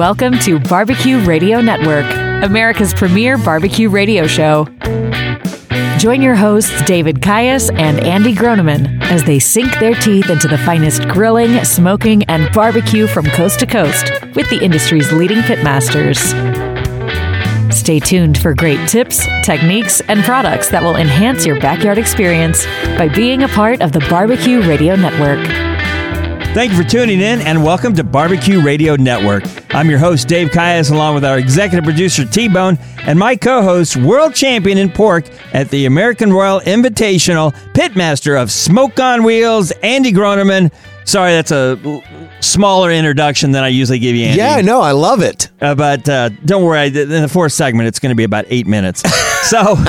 Welcome to Barbecue Radio Network, America's premier barbecue radio show. Join your hosts, David Caius and Andy Groneman, as they sink their teeth into the finest grilling, smoking, and barbecue from coast to coast with the industry's leading pitmasters. Stay tuned for great tips, techniques, and products that will enhance your backyard experience by being a part of the Barbecue Radio Network. Thank you for tuning in and welcome to Barbecue Radio Network. I'm your host, Dave Caius, along with our executive producer, T Bone, and my co host, world champion in pork at the American Royal Invitational, pitmaster of Smoke on Wheels, Andy Groneman. Sorry, that's a smaller introduction than I usually give you, Andy. Yeah, no, I love it. Uh, but uh, don't worry, in the fourth segment, it's going to be about eight minutes. so,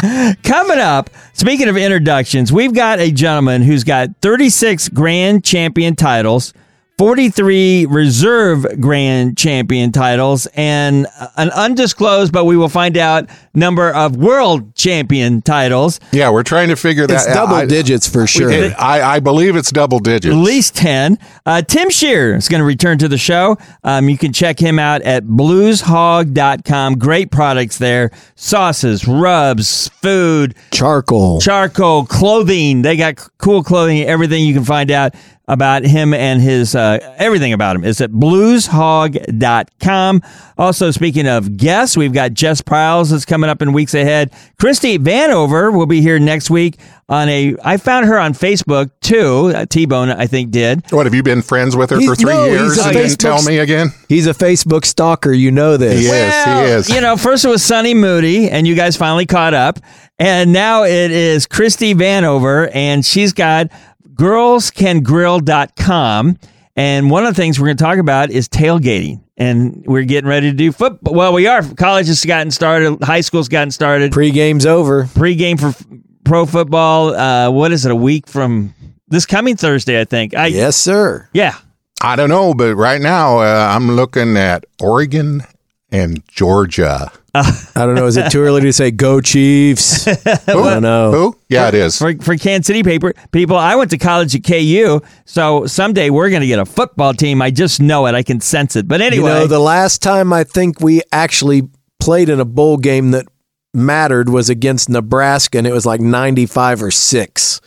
coming up, speaking of introductions, we've got a gentleman who's got 36 grand champion titles. 43 reserve grand champion titles and an undisclosed, but we will find out, number of world champion titles. Yeah, we're trying to figure that out. It's out. double I- digits for sure. it- I, I believe it's double digits. At least 10. Uh, Tim Scheer is going to return to the show. Um, you can check him out at blueshog.com. Great products there sauces, rubs, food, Charcoal. charcoal, clothing. They got cool clothing, everything you can find out about him and his uh, everything about him is at blueshog.com. Also, speaking of guests, we've got Jess Pryles that's coming up in weeks ahead. Christie Vanover will be here next week on a I found her on Facebook too. Uh, T-Bone I think did. What have you been friends with her He's- for three no, he's years? a And then Facebook tell me again. He's a Facebook stalker. You know this. He is. Well, he is. You know, first it was Sunny Moody, and you guys finally caught up. And now it is Christie Vanover, and she's got girlscangrill.com. And one of the things we're going to talk about is tailgating. And we're getting ready to do football. Well, we are. College has gotten started. High school's gotten started. Pre-game's over. Pre-game for f- pro football. Uh, what is it? A week from this coming Thursday, I think. I, Yes, sir. Yeah. I don't know, but right now uh, I'm looking at Oregon and Georgia. I don't know. Is it too early to say go Chiefs? I don't know. Who? Yeah, it is. for, for Kansas City paper people. I went to college at KU, so someday we're going to get a football team. I just know it. I can sense it. But You anyway, know, the last time I think we actually played in a bowl game that mattered was against Nebraska, and it was like 95 or 6.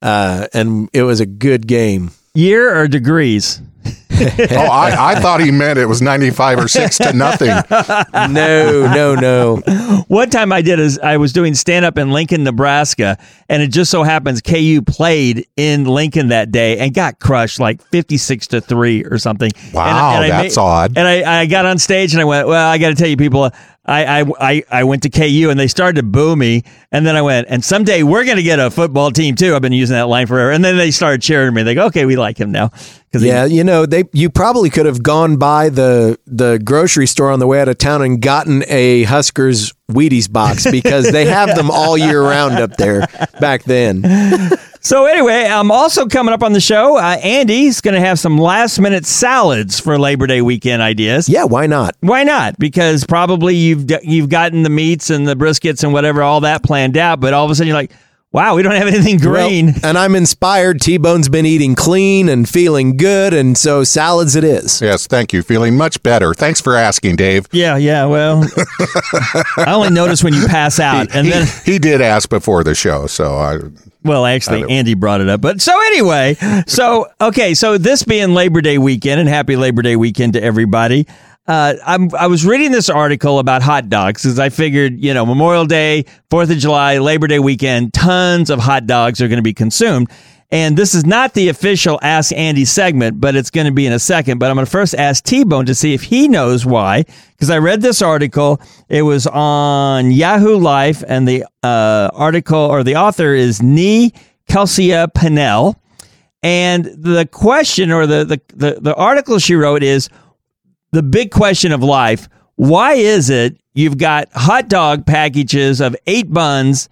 Uh, and it was a good game. year or degrees? oh, I, I thought he meant it was 95 or 6 to nothing. No, no, no. One time I did is I was doing stand up in Lincoln, Nebraska, and it just so happens KU played in Lincoln that day and got crushed like fifty six to three or something. Wow, and, that's odd. And I, I got on stage and I went, well, I got to tell you, people. I, I, I, I went to KU and they started to boo me. And then I went, and someday we're going to get a football team too. I've been using that line forever. And then they started cheering me. They go, okay, we like him now. Cause Yeah, you know, they you probably could have gone by the the grocery store on the way out of town and gotten a Huskers Wheaties box because they have them all year round up there back then. So anyway, I'm also coming up on the show. Uh, Andy's going to have some last minute salads for Labor Day weekend ideas. Yeah, why not? Why not? Because probably you've you've gotten the meats and the briskets and whatever all that planned out, but all of a sudden you're like, wow, we don't have anything green. Well, and I'm inspired. T Bone's been eating clean and feeling good, and so salads it is. Yes, thank you. Feeling much better. Thanks for asking, Dave. yeah, yeah. Well, I only notice when you pass out, and he, then he did ask before the show, so I. Well, actually, Andy brought it up. But so anyway, so okay, so this being Labor Day weekend, and happy Labor Day weekend to everybody. Uh, I'm I was reading this article about hot dogs because I figured you know Memorial Day, Fourth of July, Labor Day weekend, tons of hot dogs are going to be consumed. And this is not the official Ask Andy segment, but it's going to be in a second. But I'm going to first ask T Bone to see if he knows why. Because I read this article. It was on Yahoo Life, and the uh, article or the author is Nee Kelsia Pinnell. And the question or the, the, the, the article she wrote is the big question of life. Why is it you've got hot dog packages of eight buns,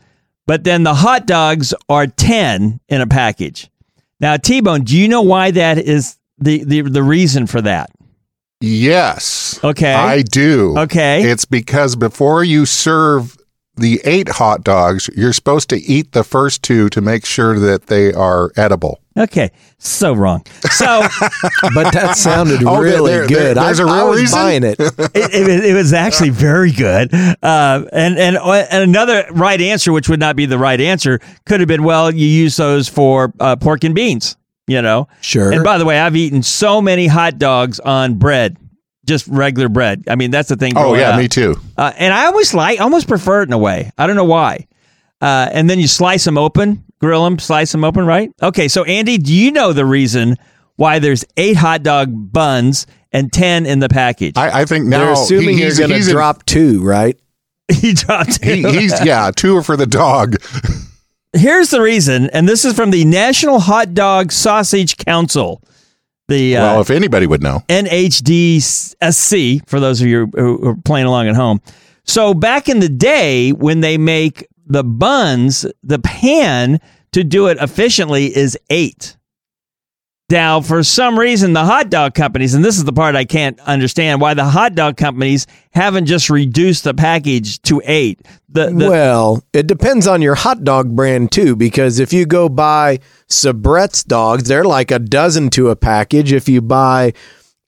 but then the hot dogs are 10 in a package? Now, T Bone, do you know why that is the, the, the reason for that? Yes. Okay. I do. Okay. It's because before you serve the eight hot dogs, you're supposed to eat the first two to make sure that they are edible. Okay, so wrong. So But that sounded Oh, there- really there- good. there's I, a I real was reason? buying it. it, it, was- it was actually very good. Uh, and, and and another right answer, which would not be the right answer, could have been well, you use those for uh, pork and beans. You know, Sure. And by the way, I've eaten so many hot dogs on bread, just regular bread. I mean, that's the thing. Oh yeah, up. me too. Uh, and I always like, almost prefer it in a way. I don't know why. Uh, and then you slice them open, grill them, slice them open, right? Okay, so Andy, do you know the reason why there's eight hot dog buns and ten in the package? I, I think now They're assuming he- you're he's, going to he's in- drop two, right? he dropped. he, he's yeah, two are for the dog. Here's the reason, and this is from the National Hot Dog Sausage Council, the uh, well, if anybody would know. NHDSC, for those of you who are playing along at home. So back in the day, when they make the buns, the pan to do it efficiently is eight. Now, for some reason, the hot dog companies, and this is the part I can't understand, why the hot dog companies haven't just reduced the package to eight. The, the, well, it depends on your hot dog brand too, because if you go buy Sabrett's dogs, they're like a dozen to a package. If you buy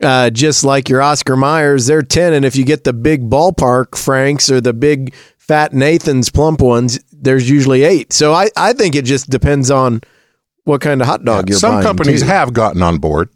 uh, just like your Oscar Myers, they're 10. And if you get the big ballpark Franks or the big fat Nathan's plump ones, there's usually eight. So I, I think it just depends on what kind of hot dog you're Some buying. companies too. have gotten on board.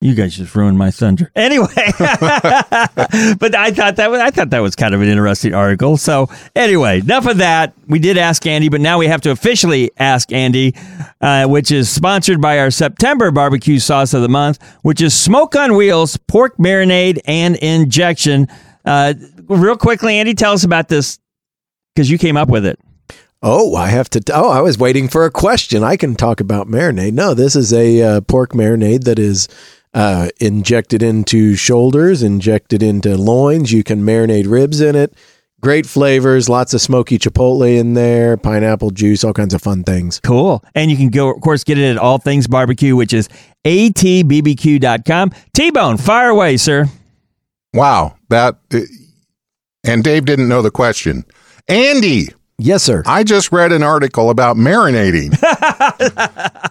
You guys just ruined my thunder. Anyway, but I thought that was I thought that was kind of an interesting article. So anyway, enough of that. We did ask Andy, but now we have to officially ask Andy, uh, which is sponsored by our September barbecue sauce of the month, which is smoke on wheels, pork marinade, and injection. Uh, real quickly, Andy, tell us about this because you came up with it. Oh, I have to. T- oh, I was waiting for a question. I can talk about marinade. No, this is a uh, pork marinade that is uh, injected into shoulders, injected into loins. You can marinate ribs in it. Great flavors, lots of smoky chipotle in there, pineapple juice, all kinds of fun things. Cool. And you can go, of course, get it at All Things Barbecue, which is atbbq.com. T Bone, fire away, sir. Wow, that and Dave didn't know the question. Andy, Yes, sir. I just read an article about marinating.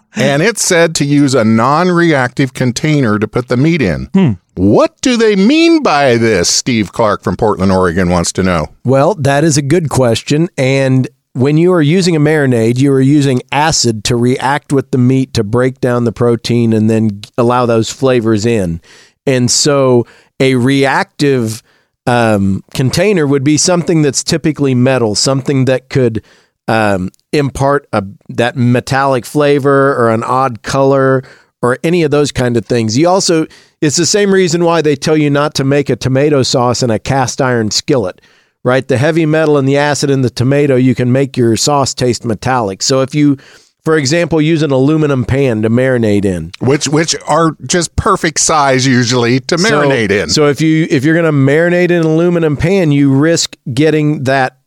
and it said to use a non reactive container to put the meat in. Hmm. What do they mean by this? Steve Clark from Portland, Oregon wants to know. Well, that is a good question. And when you are using a marinade, you are using acid to react with the meat to break down the protein and then allow those flavors in. And so a reactive um, container would be something that's typically metal, something that could um, impart a, that metallic flavor or an odd color or any of those kind of things. You also, it's the same reason why they tell you not to make a tomato sauce in a cast iron skillet, right? The heavy metal and the acid in the tomato, you can make your sauce taste metallic. So if you, for example, use an aluminum pan to marinate in, Which which are just perfect size usually to marinate so, in. So if you if you're going to marinate in an aluminum pan, you risk getting that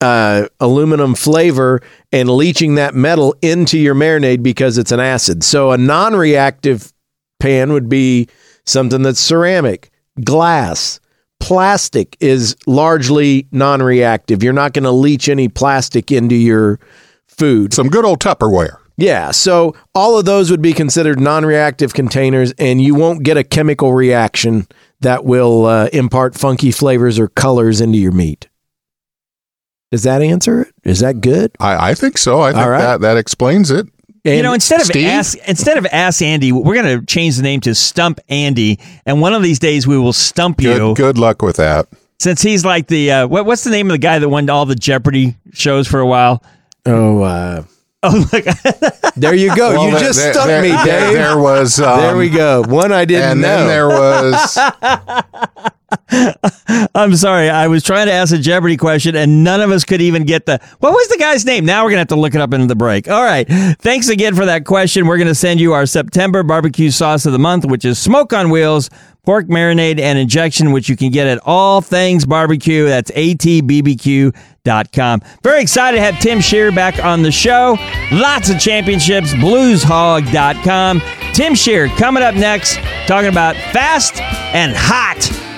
uh, aluminum flavor and leaching that metal into your marinade because it's an acid. So a non-reactive pan would be something that's ceramic, glass. Plastic is largely non-reactive. You're not going to leach any plastic into your food. Some good old Tupperware. Yeah, so all of those would be considered non-reactive containers, and you won't get a chemical reaction that will uh, impart funky flavors or colors into your meat. Does that answer it? Is that good? I, I think so. I think All right. that, that explains it. you know, instead of Steve? ask instead of ask Andy, we're going to change the name to Stump Andy, and one of these days we will stump you Good, good luck with that. since he's like the uh, what, what's the name of the guy that won all the Jeopardy shows for a while? Oh, uh, Oh, look, there you go. Well, you there- just there- stumped there- me, there- Dave. There was. Um, there we go. One I didn't And know. then there was. I'm sorry, I was trying to ask a Jeopardy question, and none of us could even get the what was the guy's name. Now we're gonna have to look it up into the break. All right, thanks again for that question. We're gonna send you our September barbecue sauce of the month, which is smoke on wheels. Pork marinade and injection, which you can get at All Things Barbecue. That's atbbq.com. Very excited to have Tim Scheer back on the show. Lots of championships. Blueshog.com. Tim Scheer coming up next, talking about fast and hot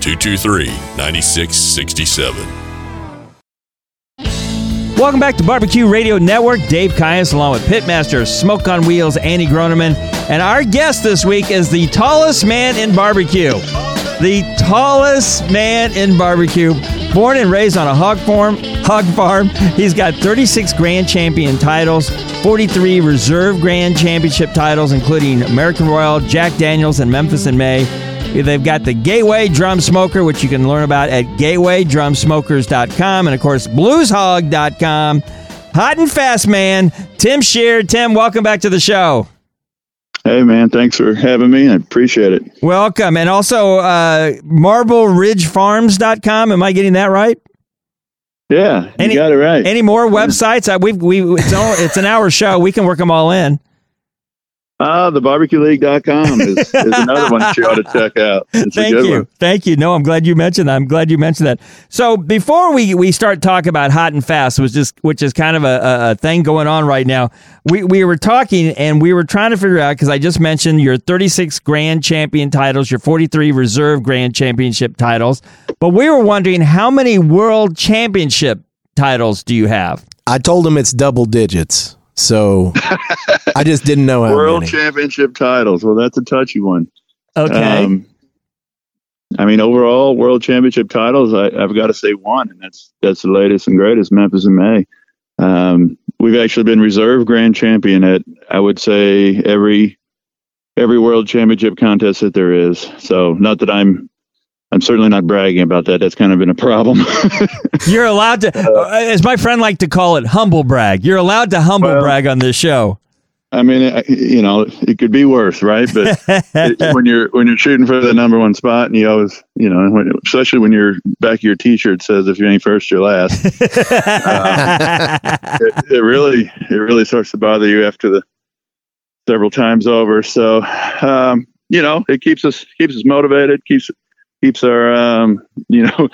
223 9667. Welcome back to Barbecue Radio Network. Dave Kias along with Pitmaster Smoke on Wheels, Andy Groneman. And our guest this week is the tallest man in barbecue. The tallest man in barbecue. Born and raised on a hog farm, hog farm. He's got 36 grand champion titles, 43 reserve grand championship titles, including American Royal, Jack Daniels, and Memphis in May. They've got the Gateway Drum Smoker, which you can learn about at gatewaydrumsmokers.com and, of course, blueshog.com. Hot and fast, man. Tim Scheer. Tim, welcome back to the show. Hey, man. Thanks for having me. I appreciate it. Welcome. And also, uh, marbleridgefarms.com. Am I getting that right? Yeah, any, you got it right. Any more websites? Uh, we we it's, all, it's an hour show. We can work them all in. Ah, the barbecueleague.com is, is another one that you ought to check out. It's Thank you. One. Thank you. No, I'm glad you mentioned that. I'm glad you mentioned that. So before we, we start talking about hot and fast, which is which is kind of a, a thing going on right now, we, we were talking and we were trying to figure out because I just mentioned your 36 grand champion titles, your 43 reserve grand championship titles, but we were wondering how many world championship titles do you have? I told him it's double digits. So I just didn't know how world many. championship titles. Well, that's a touchy one. Okay. Um, I mean, overall world championship titles, I, have got to say one, and that's that's the latest and greatest, Memphis in May. Um, we've actually been reserve grand champion at I would say every every world championship contest that there is. So not that I'm I'm certainly not bragging about that. That's kind of been a problem. You're allowed to, uh, as my friend like to call it, humble brag. You're allowed to humble well, brag on this show. I mean, you know, it could be worse, right? But it, when you're when you're shooting for the number one spot, and you always, you know, when, especially when your back of your T-shirt says "If you ain't first, you're last," uh, it, it really it really starts to bother you after the several times over. So, um, you know, it keeps us keeps us motivated, keeps keeps our um, you know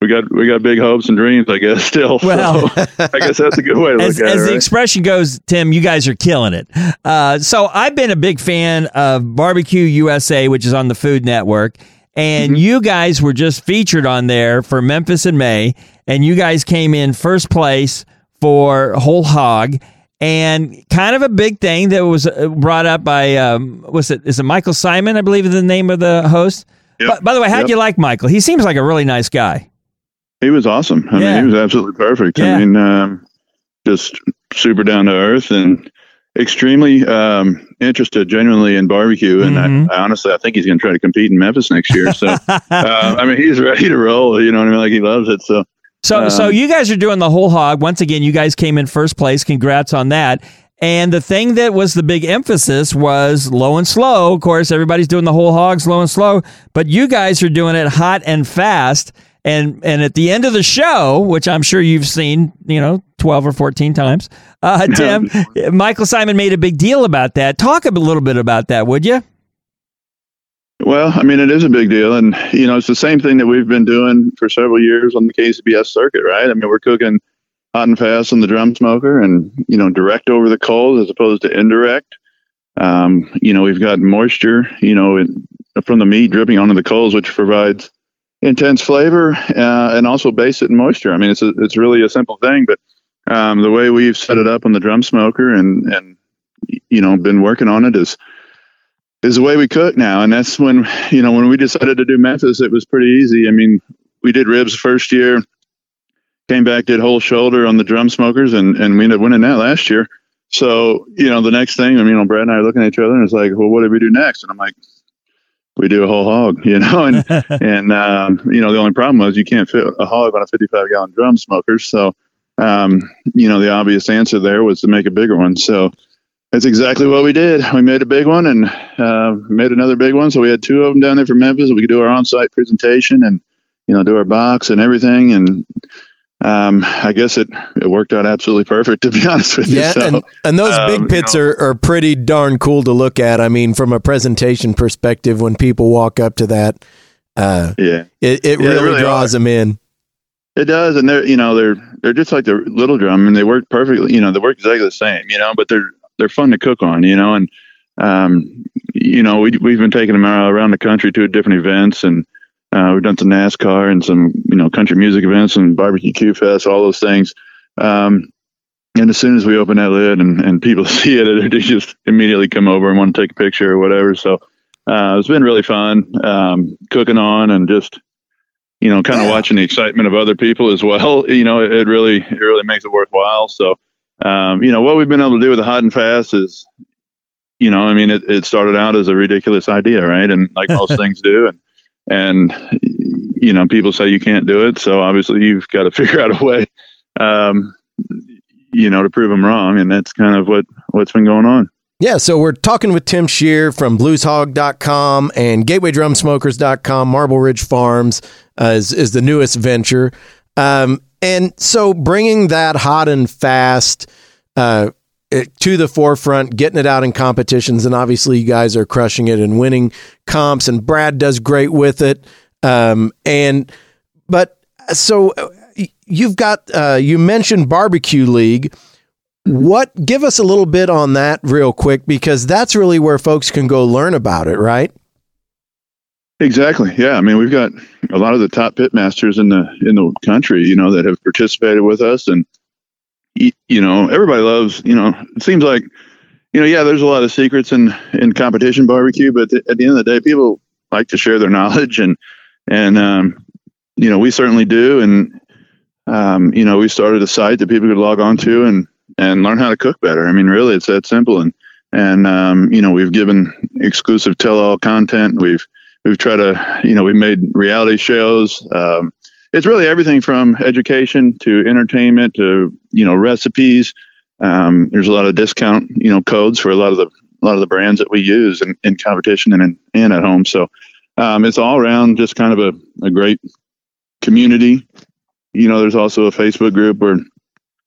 we got we got big hopes and dreams, I guess. Still, well, so I guess that's a good way to as, look at as it. As the expression goes, Tim, you guys are killing it. Uh, so I've been a big fan of Barbecue USA, which is on the Food Network, and mm-hmm. you guys were just featured on there for Memphis in May, and you guys came in first place for Whole Hog. And kind of a big thing that was uh, brought up by um, was it is it Michael Symon I believe is the name of the host Yep. By, by, the way, how'd yep. you like Michael? He seems like a really nice guy. He was awesome. I yeah. mean, he was absolutely perfect. Yeah. I mean, um, just super down to earth and extremely um, interested genuinely in barbecue. And mm-hmm. I, I, honestly, I think he's going to try to compete in Memphis next year. So, uh, I mean, he's ready to roll. You know what I mean? Like he loves it. So, so, um, so you guys are doing the whole hog. Once again, you guys came in first place. Congrats on that. And the thing that was the big emphasis was low and slow. Of course, everybody's doing the whole hog slow and slow, but you guys are doing it hot and fast. And and at the end of the show, which I'm sure you've seen, you know, 12 or 14 times, uh, Tim, Michael Symon made a big deal about that. Talk a little bit about that, would you? Well, I mean, it is a big deal. And, you know, it's the same thing that we've been doing for several years on the KCBS circuit, right? I mean, we're cooking hot and fast on the drum smoker and, you know, direct over the coals as opposed to indirect. Um, you know, we've got moisture, you know, from the meat dripping onto the coals, which provides intense flavor uh, and also base it in moisture. I mean, it's a, it's really a simple thing, but um, the way we've set it up on the drum smoker and and you know been working on it is is the way we cook now. And that's when you know when we decided to do Memphis, it was pretty easy. I mean, we did ribs first year came back, did whole shoulder on the drum smokers, and, and we ended up winning that last year. So, you know, the next thing, I mean, you know, Brad and I are looking at each other and it's like, well, what do we do next? And I'm like, we do a whole hog, you know, and, and, um, you know, the only problem was you can't fit a hog on a 55 gallon drum smoker. So, um, you know, the obvious answer there was to make a bigger one. So that's exactly what we did. We made a big one and, uh, made another big one. So we had two of them down there for Memphis. We could do our on site presentation and, you know, do our box and everything. And, um, I guess it, it worked out absolutely perfect to be honest with you. Yeah, So, and, and those um, big you pits know- are, are pretty darn cool to look at. I mean, from a presentation perspective, when people walk up to that, uh, yeah, it, it Yeah, really, really draws are. them in. it does, and they're you know they're they're just like the little drum, and they work perfectly. You know, they work exactly the same. You know, but they're they're fun to cook on. You know, and um, you know we we've been taking them around the country to different events, and uh, we've done some NASCAR and some you know country music events and barbecue Q fest, all those things. Um, and as soon as we open that lid and, and people see it, they just immediately come over and want to take a picture or whatever. So uh, it's been really fun um, cooking on and just you know kind of Yeah. watching the excitement of other people as well. You know, it, it really it really makes it worthwhile. So um, you know what we've been able to do with the hot and fast is you know I mean it, it started out as a ridiculous idea, right? And like most things do, and and you know people say you can't do it, so obviously you've got to figure out a way. Um, you know, to prove them wrong, and that's kind of what what's been going on. Yeah, so we're talking with Tim Scheer from blueshog.com and gatewaydrumsmokers.com. Marble Ridge Farms uh, is, is the newest venture. Um, and so bringing that hot and fast uh, it, to the forefront, getting it out in competitions, and obviously you guys are crushing it and winning comps, and Brad does great with it. Um, and but so uh, you've got uh, you mentioned barbecue league. What give us a little bit on that real quick because that's really where folks can go learn about it, right? Exactly. Yeah. I mean, we've got a lot of the top pit masters in the in the country, you know, that have participated with us, and you know, everybody loves. You know, it seems like, you know, yeah, there's a lot of secrets in in competition barbecue, but th- at the end of the day, people like to share their knowledge, and and um, you know, we certainly do, and um, you know, we started a site that people could log on to and and learn how to cook better. I mean, really, it's that simple, and and um, you know, we've given exclusive tell-all content. We've we've tried to you know we've made reality shows um, it's really everything from education to entertainment to you know recipes. Um, there's a lot of discount you know codes for a lot of the a lot of the brands that we use in, in competition and in, and at home. So um, it's all around just kind of a, a great community. You know there's also a facebook group where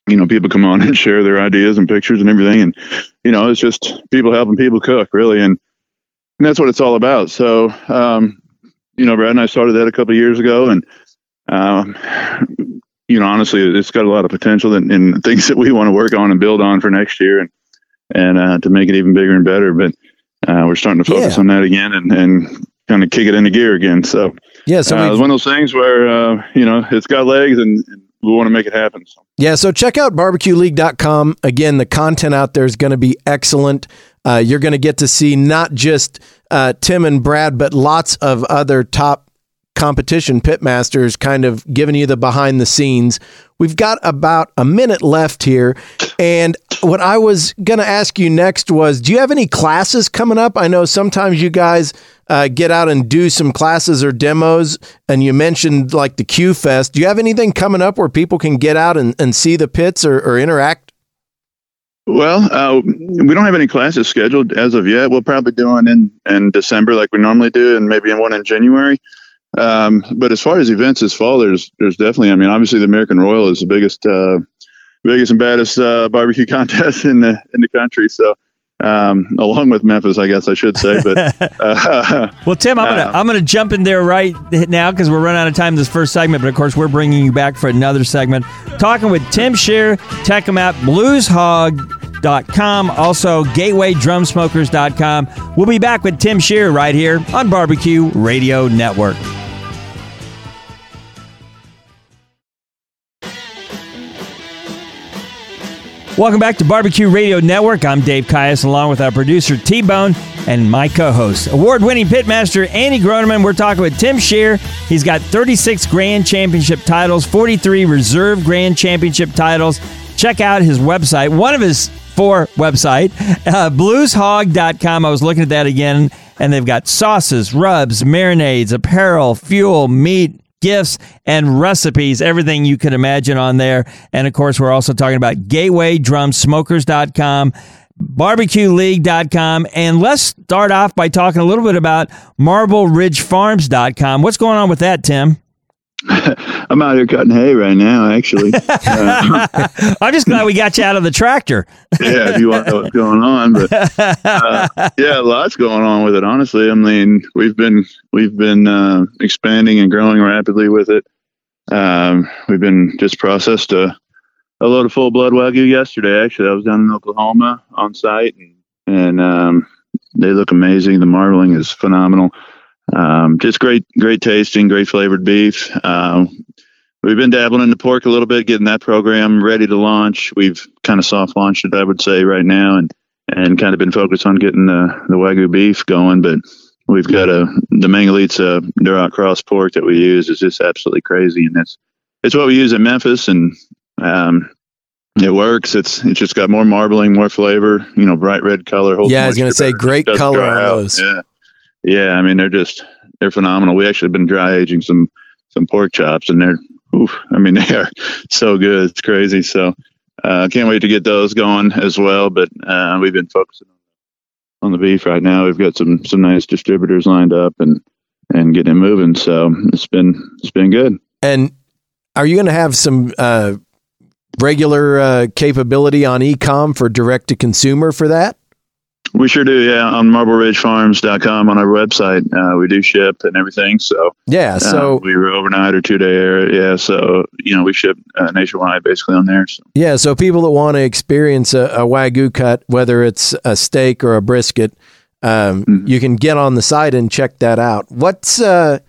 you know people come on and share their ideas and pictures and everything. And you know it's just people helping people cook really. And and that's what it's all about. So, um, you know, Brad and I started that a couple years ago, and um, you know, honestly, it's got a lot of potential and, and things that we want to work on and build on for next year, and and uh, to make it even bigger and better. But uh, we're starting to focus Yeah. on that again and and kind of kick it into gear again. So, Yeah, so uh, it's one of those things where uh, you know it's got legs, and, and we want to make it happen. So. Yeah, so check out barbecueleague.com. Again, the content out there is going to be excellent. Uh, you're going to get to see not just uh, Tim and Brad, but lots of other top competition pitmasters kind of giving you the behind the scenes. We've got about a minute left here. And what I was going to ask you next was do you have any classes coming up? I know sometimes you guys uh, get out and do some classes or demos, and you mentioned like the Q Fest. Do you have anything coming up where people can get out and, and see the pits or, or interact? Well, uh, we don't have any classes scheduled as of yet. We'll probably do one in, in December like we normally do, and maybe one in January. Um, but as far as events this fall, there's there's definitely. I mean, obviously the American Royal is the biggest uh, biggest and baddest uh, barbecue contest in the in the country. So. Um, along with Memphis, I guess I should say, but uh, Well, Tim, I'm gonna Uh, I'm gonna jump in there right now because we're running out of time this first segment. But of course, we're bringing you back for another segment, talking with Tim Scheer. Check him out, blueshog.com, also gatewaydrumsmokers.com. We'll be back with Tim Scheer right here on Barbecue Radio Network. Welcome back to Barbecue Radio Network. I'm Dave Caius, along with our producer T Bone and my co-host, award-winning pitmaster Andy Groneman. We're talking with Tim Scheer. He's got 36 Grand Championship titles, 43 Reserve Grand Championship titles. Check out his website, one of his four website, uh, blueshog.com. I was looking at that again, and they've got sauces, rubs, marinades, apparel, fuel, meat, gifts and recipes, everything you can imagine on there. And of course, we're also talking about gatewaydrumsmokers.com, barbecueleague.com. And let's start off by talking a little bit about marbleridgefarms.com. What's going on with that, Tim? I'm out here cutting hay right now, actually. Uh, I'm just glad we got you out of the tractor. yeah, if you want to know what's going on, but uh, yeah, lots going on with it. Honestly, I mean, we've been we've been uh, expanding and growing rapidly with it. Um, we've been just processed a, a load of full blood wagyu yesterday. Actually, I was down in Oklahoma on site, and, and um, they look amazing. The marbling is phenomenal. Um, just great, great tasting, great flavored beef. Uh, we've been dabbling into pork a little bit, getting that program ready to launch. We've kind of soft launched it, I would say, right now, and and kind of been focused on getting the the wagyu beef going. But we've got a the Mangalitsa Duroc cross pork that we use is just absolutely crazy, and it's it's what we use in Memphis, and um, it works. It's it's just got more marbling, more flavor. You know, bright red color. Yeah, I was going to say great color on those. Yeah, yeah. I mean, they're just they're phenomenal. We actually been dry aging some some pork chops, and they're oof, I mean, they are so good. It's crazy. So uh, I can't wait to get those going as well. But uh, we've been focusing on the beef right now. We've got some some nice distributors lined up and and getting it moving. So it's been it's been good. And are you going to have some uh, regular uh, capability on ecom for direct to consumer for that? We sure do, yeah. On MarbleRidgeFarms.com on our website, uh, we do ship and everything. So yeah, so uh, we were overnight or two day air, yeah. So you know we ship uh, nationwide basically on there. So. Yeah, so people that want to experience a, a, wagyu cut, whether it's a steak or a brisket, um, mm-hmm. you can get on the site and check that out. What's uh,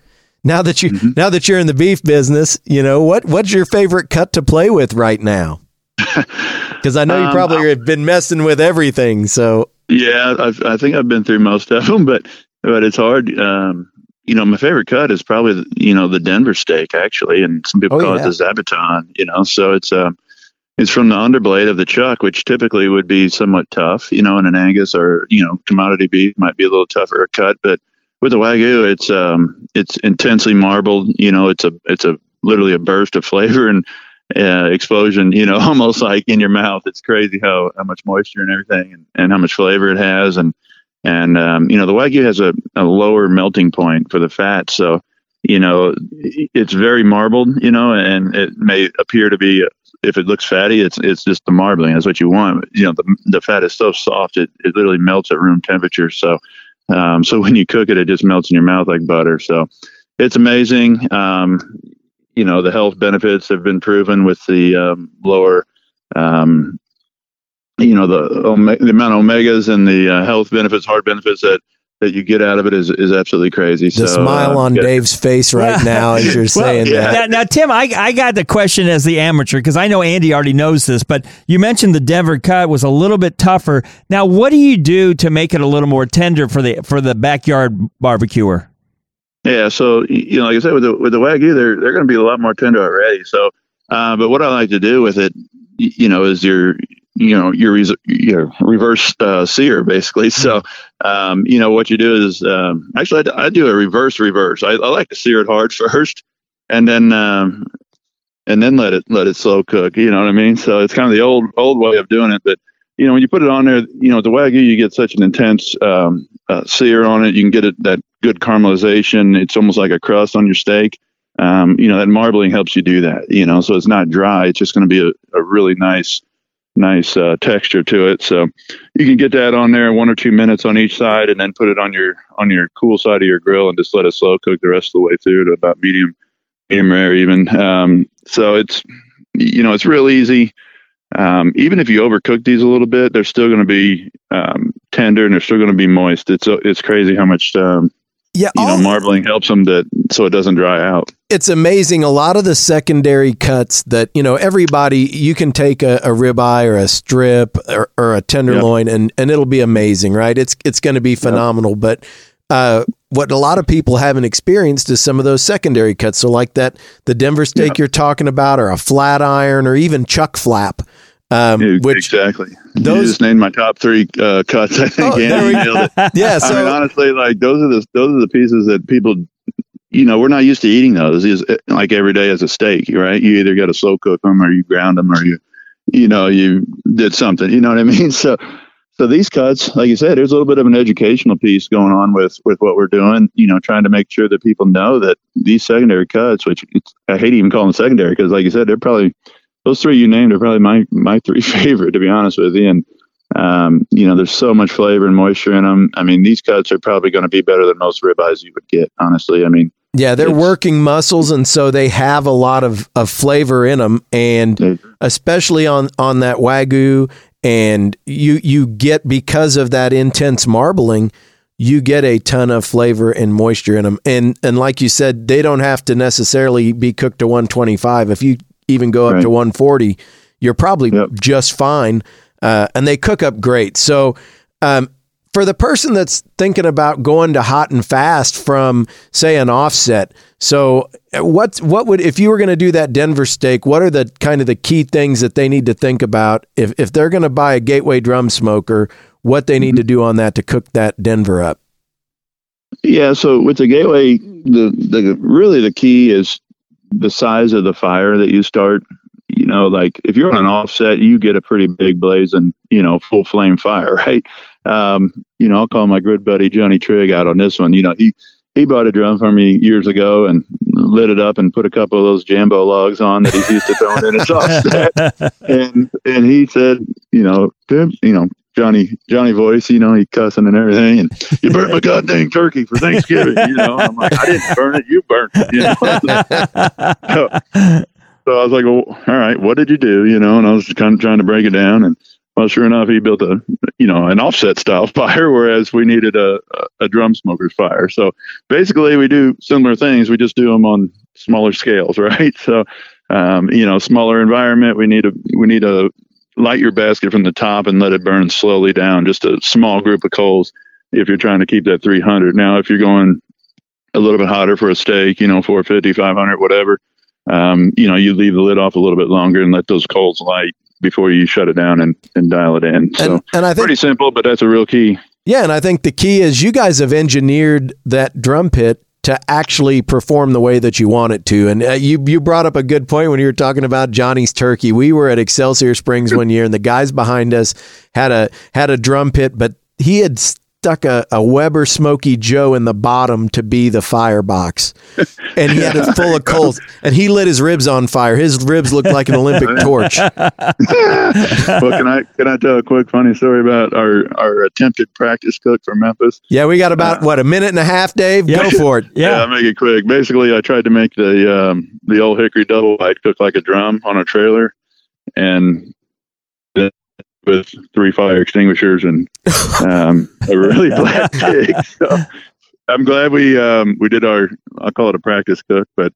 now that you mm-hmm. now that you're in the beef business, you know what what's your favorite cut to play with right now? Because I know you um, probably um, have been messing with everything. So yeah, I've, i think I've been through most of them, but but it's hard. Um, you know, my favorite cut is probably you know the Denver steak actually, and some people oh, call yeah. it the zabuton. You know, so it's um it's from the underblade of the chuck, which typically would be somewhat tough. You know, in an Angus or you know commodity beef might be a little tougher cut, but with the wagyu, it's um it's intensely marbled. You know, it's a it's a literally a burst of flavor and uh, explosion, you know, almost like in your mouth. It's crazy how, how much moisture and everything and, and how much flavor it has. And, and, um, you know, the Wagyu has a, a lower melting point for the fat. So, you know, it's very marbled, you know, and it may appear to be, if it looks fatty, it's, it's just the marbling. That's what you want. You know, the, the fat is so soft, it, it literally melts at room temperature. So, um, so when you cook it, it just melts in your mouth like butter. So, it's amazing. Um, you know the health benefits have been proven with the um, lower um, you know the the amount of omegas and the uh, health benefits heart benefits that that you get out of it is is absolutely crazy. The so, smile uh, on Dave's face right now as you're saying well, that. Now, now, Tim, I, I got the question as the amateur because I know Andy already knows this, but you mentioned the Denver cut was a little bit tougher. Now, what do you do to make it a little more tender for the for the backyard barbecuer? Yeah, so you know, like I said, with the with the wagyu, they're they're going to be a lot more tender already. So, uh, but what I like to do with it, you know, is your you know your your reverse uh, sear basically. So, um, you know, what you do is um, actually I, I, do a reverse reverse. I, I, like to sear it hard first, and then um, and then let it let it slow cook. You know what I mean? So it's kind of the old old way of doing it, but you know, when you put it on there, you know, the wagyu, you get such an intense um, uh, sear on it. You can get it that good caramelization. It's almost like a crust on your steak. Um, you know, that marbling helps you do that. You know, so it's not dry. It's just going to be a, a, really nice, nice uh, texture to it. So you can get that on there one or two minutes on each side, and then put it on your on your cool side of your grill, and just let it slow cook the rest of the way through to about medium, medium rare even. Um, so it's you know, it's real easy um, even if you overcook these a little bit, they're still going to be um, tender and they're still going to be moist. It's it's crazy how much um, yeah, you know, marbling helps them that so it doesn't dry out. It's amazing. A lot of the secondary cuts that you know everybody you can take a, a ribeye or a strip or, or a tenderloin yep. and and it'll be amazing, right? It's it's going to be phenomenal. Yep. But uh, what a lot of people haven't experienced is some of those secondary cuts. So like that, the Denver steak yep. you're talking about, or a flat iron, or even chuck flap. Um, yeah, which exactly. Those you just named my top three uh, cuts. I think. Oh, yeah. So I mean, honestly, like those are the those are the pieces that people, you know, we're not used to eating those. Is like every day as a steak, right? You either got to slow cook them, or you ground them, or you, you know, you did something. You know what I mean? So so these cuts, like you said, there's a little bit of an educational piece going on with with what we're doing. You know, trying to make sure that people know that these secondary cuts, which I hate even calling them secondary because, like you said, they're probably those three you named are probably my my three favorite to be honest with you. And um, you know, there's so much flavor and moisture in them. I mean, these cuts are probably going to be better than most ribeyes you would get. Honestly, I mean. Yeah, they're working muscles, and so they have a lot of, of flavor in them, and especially on, on that wagyu and you you get because of that intense marbling you get a ton of flavor and moisture in them and and like you said they don't have to necessarily be cooked to 125 if you even go up right. to 140 you're probably yep. just fine uh, and they cook up great so um, for the person that's thinking about going to hot and fast from say an offset so what what would if you were going to do that denver steak what are the kind of the key things that they need to think about if if they're going to buy a gateway drum smoker what they need mm-hmm. to do on that to cook that denver up yeah so with the gateway the the really the key is the size of the fire that you start you know, like if you're on an offset, you get a pretty big blaze and, you know, full flame fire, right? Um, you know, I'll call my good buddy Johnny Trigg out on this one. You know, he, he bought a drum for me years ago and lit it up and put a couple of those jambo logs on that he's used to throwing in his offset. And and he said, you know, you know, Johnny Johnny voice, you know, he cussing and everything, and you burnt my goddamn turkey for Thanksgiving, you know. I'm like, I didn't burn it, you burnt it, you know. so, so I was like, well, all right, what did you do? You know, and I was kind of trying to break it down. And well, sure enough, he built a, you know, an offset style fire, whereas we needed a, a drum smoker's fire. So basically, we do similar things. We just do them on smaller scales, right? So, um, you know, smaller environment. We need a we need to light your basket from the top and let it burn slowly down. Just a small group of coals if you're trying to keep that 300. Now, if you're going a little bit hotter for a steak, you know, 450, 500, whatever um, you know, you leave the lid off a little bit longer and let those coals light before you shut it down and, and dial it in. So and, and I think, pretty simple, but that's a real key. Yeah, and I think the key is you guys have engineered that drum pit to actually perform the way that you want it to. And uh, you you brought up a good point when you were talking about Johnny's Turkey. We were at Excelsior Springs one year, and the guys behind us had a had a drum pit, but he had stuck a, a Weber Smoky Joe in the bottom to be the firebox, and he had it full of coals, and he lit his ribs on fire. His ribs looked like an Olympic torch. well, can I can I tell a quick funny story about our our attempted practice cook for Memphis? Yeah, we got about uh, what a minute and a half, Dave. Go for it. Yeah. yeah, I'll make it quick. Basically, I tried to make the um, the old hickory double white cook like a drum on a trailer, and with three fire extinguishers and um, a really black pig. So I'm glad we um, we did our I'll call it a practice cook, but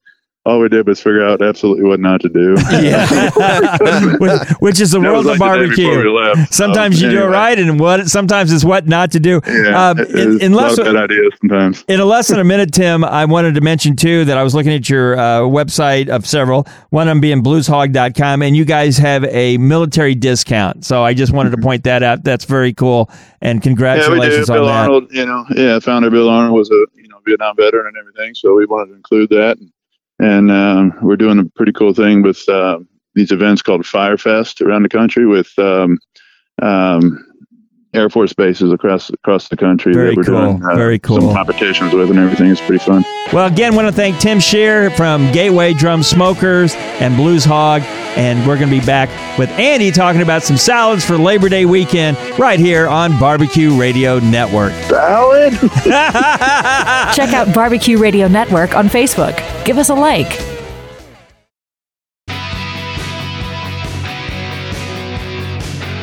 all we did was figure out absolutely what not to do. Yeah. which, is the world of barbecue. Sometimes um, you anyway. do it right, and what sometimes it's what not to do. Yeah, um, in, in less, bad ideas sometimes. In a less than a minute, Tim, I wanted to mention too that I was looking at your uh, website of several. One of them being blueshog.com, and you guys have a military discount. So I just wanted to point that out. That's very cool, and congratulations yeah, on Bill that. Arnold, you know, yeah, founder Bill Arnold was a you know Vietnam veteran and everything, so we wanted to include that. And, and um, we're doing a pretty cool thing with uh, these events called Firefest around the country with um, um, Air Force bases across across the country Very that we're cool. doing uh, Very cool. some competitions with and everything. It's pretty fun. Well, again, want to thank Tim Scheer from Gateway Drum Smokers and Blues Hog, and we're going to be back with Andy talking about some salads for Labor Day weekend right here on Barbecue Radio Network. Salad. Check out Barbecue Radio Network on Facebook. Give us a like.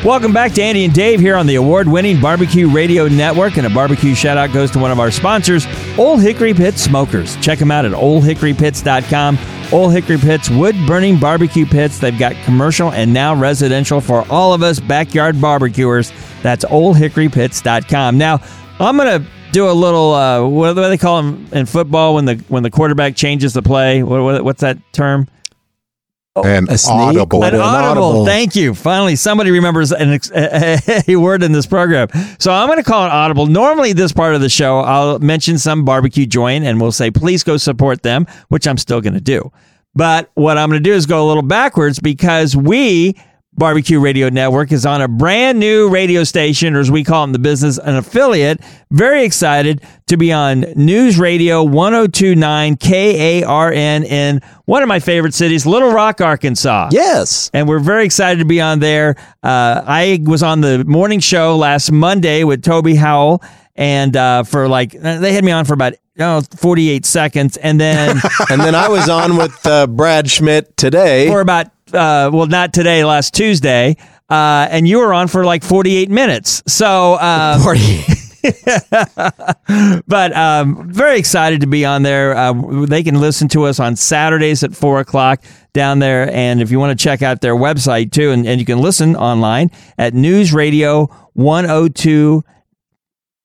Welcome back to Andy and Dave here on the award winning Barbecue Radio Network. And a barbecue shout out goes to one of our sponsors, Old Hickory Pit Smokers. Check them out at oldhickorypits.com. Old Hickory Pits, wood burning barbecue pits. They've got commercial and now residential for all of us backyard barbecuers. That's oldhickorypits.com. Now, I'm going to do a little uh, what do they call them in football when the when the quarterback changes the play? What, what, what's that term? Oh, an a audible. An, an audible. audible. Thank you. Finally, somebody remembers an, a, a word in this program. So I'm going to call it audible. Normally, this part of the show, I'll mention some barbecue joint and we'll say, please go support them, which I'm still going to do. But what I'm going to do is go a little backwards because we Barbecue Radio Network is on a brand new radio station, or as we call it in the business, an affiliate. Very excited to be on News Radio 1029 KARN in one of my favorite cities, Little Rock, Arkansas. Yes. And we're very excited to be on there. Uh, I was on the morning show last Monday with Toby Howell, and uh, for like, they had me on for about oh, 48 seconds. And then And then I was on with uh, Brad Schmidt today. for about uh, well, not today, last Tuesday, uh, and you were on for like 48 minutes. So, uh, but um, very excited to be on there. Uh, they can listen to us on Saturdays at four o'clock down there, and if you want to check out their website too, and, and you can listen online at News Radio 102.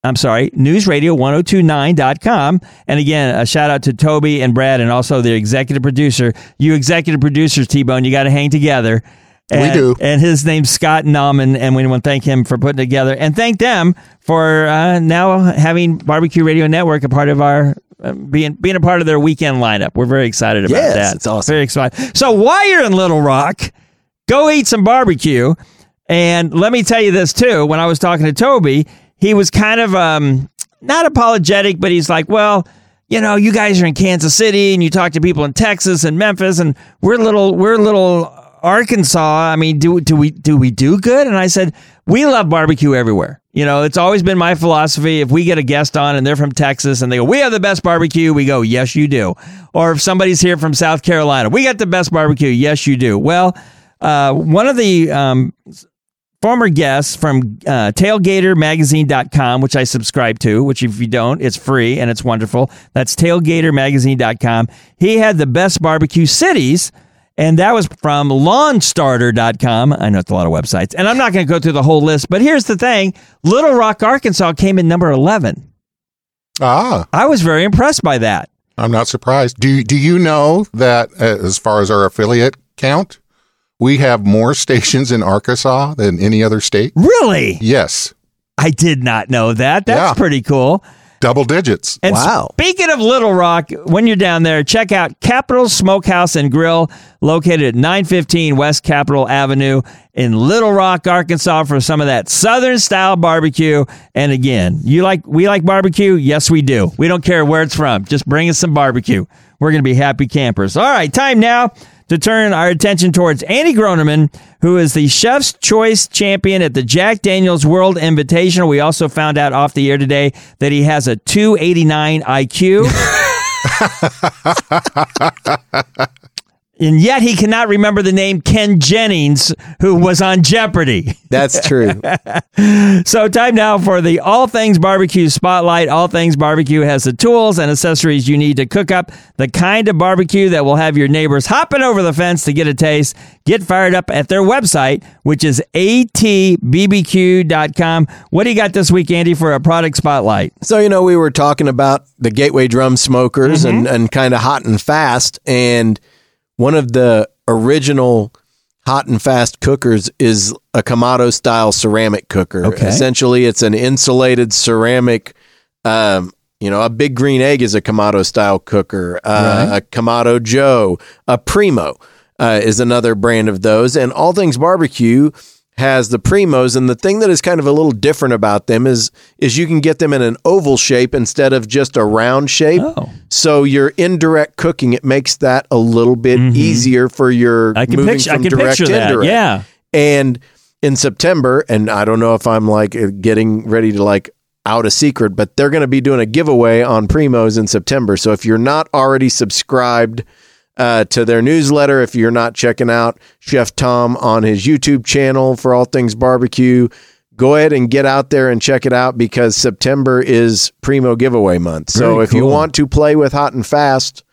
I'm sorry, newsradio1029.com. And again, a shout out to Toby and Brad and also the executive producer. You executive producers, T Bone, you got to hang together. And, we do. And his name's Scott Nauman, and we want to thank him for putting it together and thank them for uh, now having Barbecue Radio Network a part of our. Uh, being being a part of their weekend lineup, we're very excited about Yes, that. it's awesome. Very excited. So while you're in Little Rock, go eat some barbecue. And let me tell you this too. When I was talking to Toby, he was kind of um, not apologetic, but he's like, well, you know, you guys are in Kansas City and you talk to people in Texas and Memphis, and we're little, we're little Arkansas. I mean, do do we do we do good? And I said, we love barbecue everywhere. You know, it's always been my philosophy. If we get a guest on and they're from Texas and they go, we have the best barbecue, we go, yes, you do. Or if somebody's here from South Carolina, we got the best barbecue, yes, you do. Well, uh, one of the um, former guest from uh, tailgatermagazine.com, which I subscribe to, which if you don't, it's free and it's wonderful. That's tailgatermagazine.com. He had the best barbecue cities, and that was from lawnstarter.com. I know it's a lot of websites, and I'm not going to go through the whole list, but here's the thing Little Rock, Arkansas came in number 11. Ah, I was very impressed by that. I'm not surprised. Do do you know that uh, as far as our affiliate count, we have more stations in Arkansas than any other state? Really? Yes, I did not know that. That's Yeah. pretty cool. double digits. And Wow. speaking of Little Rock, when you're down there, check out Capital Smokehouse and Grill, located at 915 West Capitol Avenue in Little Rock, Arkansas, for some of that Southern style barbecue. And again, you like we like barbecue? Yes, we do. We don't care where it's from. Just bring us some barbecue. We're going to be happy campers. All right, time now to turn our attention towards Andy Groneman, who is the Chef's Choice champion at the Jack Daniels World Invitational. We also found out off the air today that he has a 289 IQ. and yet he cannot remember the name Ken Jennings, who was on Jeopardy. That's true. So, time now for the All Things Barbecue Spotlight. All Things Barbecue has the tools and accessories you need to cook up the kind of barbecue that will have your neighbors hopping over the fence to get a taste. Get fired up at their website, which is atbbq.com. What do you got this week, Andy, for a product spotlight? So, you know, we were talking about the Gateway Drum Smokers mm-hmm. and, and kind of hot and fast. And one of the original hot and fast cookers is a Kamado style ceramic cooker. Okay. Essentially, it's an insulated ceramic. Um, you know, a big green egg is a Kamado style cooker. Uh, A Kamado Joe, a Primo uh, is another brand of those. And All Things Barbecue has the Primos, and the thing that is kind of a little different about them is is you can get them in an oval shape instead of just a round shape. Oh. So your indirect cooking it makes that a little bit easier for your Mm-hmm. I can moving picture, I from can direct picture to that. indirect. Yeah. And in September, and I don't know if I'm like uh, getting ready to like out a secret, but they're going to be doing a giveaway on Primos in September. So if you're not already subscribed uh, to their newsletter, if you're not checking out Chef Tom on his YouTube channel for all things barbecue, go ahead and get out there and check it out because September is Primo giveaway month. So Very if you want to play with Hot and Fast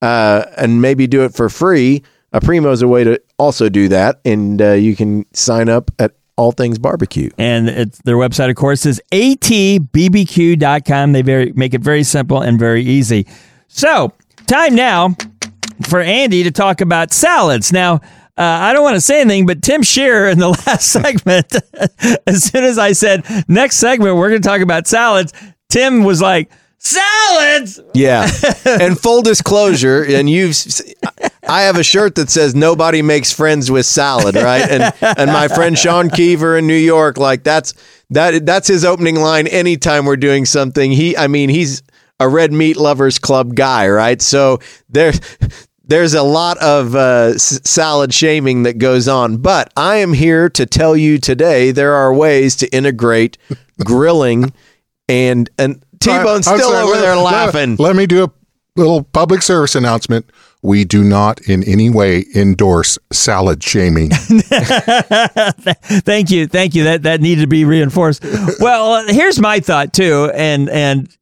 uh, and maybe do it for free, a Primo is a way to also do that. And uh, you can sign up at All Things Barbecue. And it's, their website, of course, is atbbq.com. They very, make it very simple and very easy. So, time now for Andy to talk about salads. Now, uh, I don't want to say anything, but Tim Scheer in the last segment, as soon as I said, next segment, we're going to talk about salads, Tim was like, Salads! Yeah. and full disclosure, and you've, I have a shirt that says "Nobody makes friends with salad," right? And and my friend Sean Keever in New York, like that's that that's his opening line. Anytime we're doing something, he, I mean, he's a red meat lovers club guy, right? So there. There's a lot of uh, s- salad shaming that goes on, but I am here to tell you today there are ways to integrate grilling and and T-Bone's still sorry, over let- there let- laughing. Let me do a little public service announcement. We do not in any way endorse salad shaming. Thank you, thank you. That that needed to be reinforced. Well, here's my thought too, and and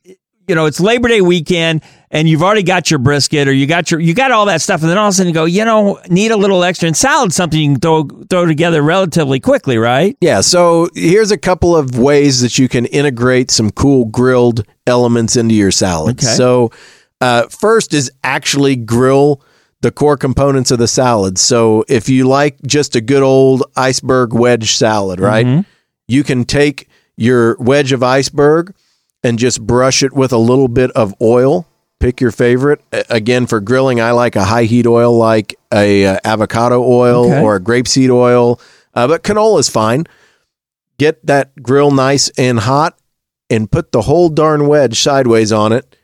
you know it's Labor Day weekend, and you've already got your brisket or you got your you got all that stuff, and then all of a sudden you go, you know, need a little extra. And salad's something you can throw throw together relatively quickly, right? Yeah, so here's a couple of ways that you can integrate some cool grilled elements into your salad. Okay. So, uh, first is actually grill the core components of the salad. So, if you like just a good old iceberg wedge salad, right? You can take your wedge of iceberg and just brush it with a little bit of oil. Pick your favorite. Again, for grilling, I like a high heat oil like a uh, avocado oil Okay. or a grapeseed oil, uh, but canola is fine. Get that grill nice and hot and put the whole darn wedge sideways on it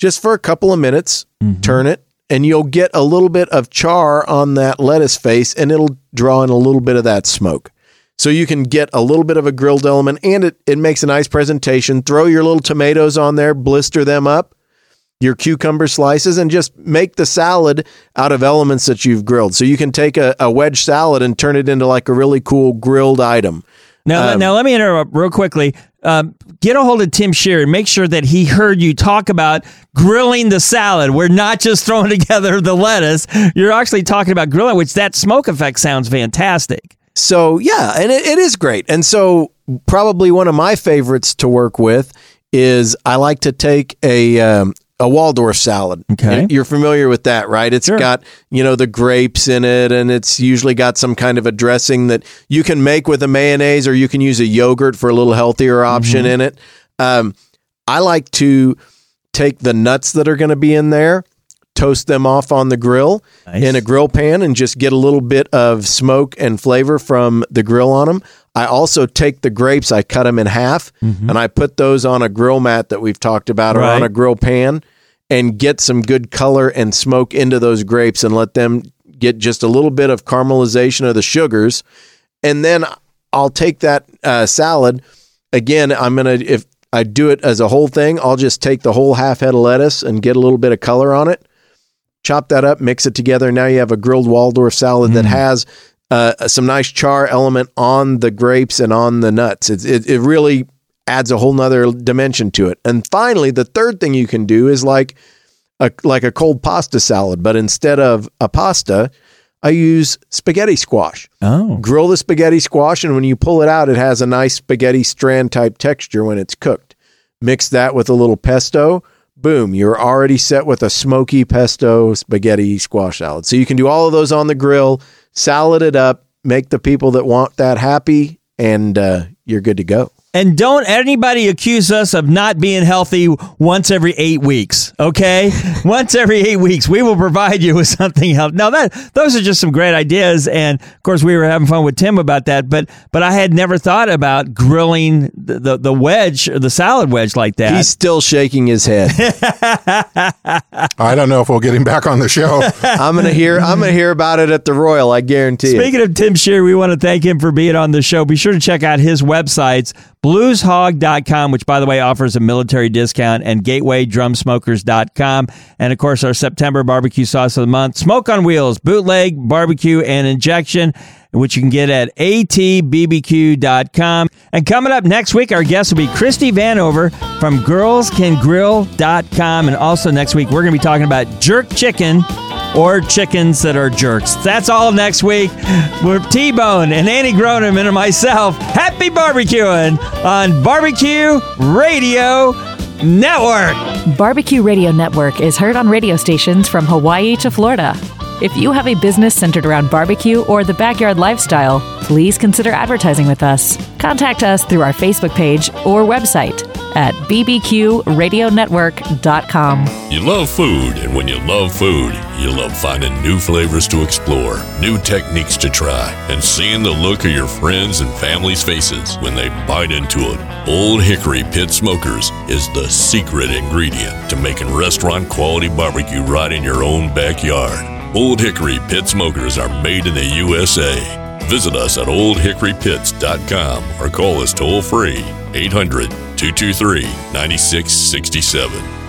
just for a couple of minutes. Turn it, and you'll get a little bit of char on that lettuce face, and it'll draw in a little bit of that smoke. So you can get a little bit of a grilled element, and it, it makes a nice presentation. Throw your little tomatoes on there, blister them up, your cucumber slices, and just make the salad out of elements that you've grilled. So you can take a, a wedge salad and turn it into like a really cool grilled item. Now, Um, now let me interrupt real quickly. Um, get a hold of Tim Scheer and make sure that he heard you talk about grilling the salad. We're not just throwing together the lettuce. You're actually talking about grilling, which that smoke effect sounds fantastic. So yeah, and it, it is great. And so probably one of my favorites to work with is I like to take a um, a Waldorf salad. Okay. you're familiar with that, right? It's Sure. got you know the grapes in it, and it's usually got some kind of a dressing that you can make with a mayonnaise, or you can use a yogurt for a little healthier option in it. Um, I like to take the nuts that are going to be in there, toast them off on the grill Nice. in a grill pan, and just get a little bit of smoke and flavor from the grill on them. I also take the grapes, I cut them in half, and I put those on a grill mat that we've talked about, or on a grill pan, and get some good color and smoke into those grapes, and let them get just a little bit of caramelization of the sugars, and then I'll take that uh, salad. Again, I'm gonna if I do it as a whole thing, I'll just take the whole half head of lettuce and get a little bit of color on it. Chop that up, mix it together. Now you have a grilled Waldorf salad that has uh, some nice char element on the grapes and on the nuts. It, it, it really adds a whole nother dimension to it. And finally, the third thing you can do is like a like a cold pasta salad, but instead of a pasta, I use spaghetti squash Oh, grill the spaghetti squash and when you pull it out it has a nice spaghetti strand type texture when it's cooked mix that with a little pesto boom you're already set with a smoky pesto spaghetti squash salad. So you can do all of those on the grill salad it up make the people that want that happy and uh, you're good to go and don't anybody accuse us of not being healthy once every eight weeks. Okay, once every eight weeks, we will provide you with something else. Now that those are just some great ideas, and of course we were having fun with Tim about that. But but I had never thought about grilling the the, the wedge, the salad wedge like that. he's still shaking his head I don't know if we'll get him back on the show. i'm gonna hear i'm gonna hear about it at the royal i guarantee it Speaking of Tim Scheer, we want to thank him for being on the show. Be sure to check out his websites, blueshog.com, which, by the way, offers a military discount, and gatewaydrumsmokers.com. And, of course, our September barbecue sauce of the month, Smoke on Wheels, bootleg, barbecue, and injection, which you can get at atbbq.com. And coming up next week, our guest will be Christie Vanover from girlscangrill.com. And also next week, we're going to be talking about jerk chicken or chickens that are jerks. That's all next week. We're T Bone and Annie Groneman and myself. Happy barbecuing on Barbecue Radio Network. Barbecue Radio Network is heard on radio stations from Hawaii to Florida. If you have a business centered around barbecue or the backyard lifestyle, please consider advertising with us. Contact us through our Facebook page or website at bbqradionetwork.com. You love food, and when you love food, you love finding new flavors to explore, new techniques to try, and seeing the look of your friends and family's faces when they bite into it. Old Hickory Pit Smokers is the secret ingredient to making restaurant quality barbecue right in your own backyard. Old Hickory Pit Smokers are made in the USA. Visit us at oldhickorypits.com or call us toll free 800 223 9667.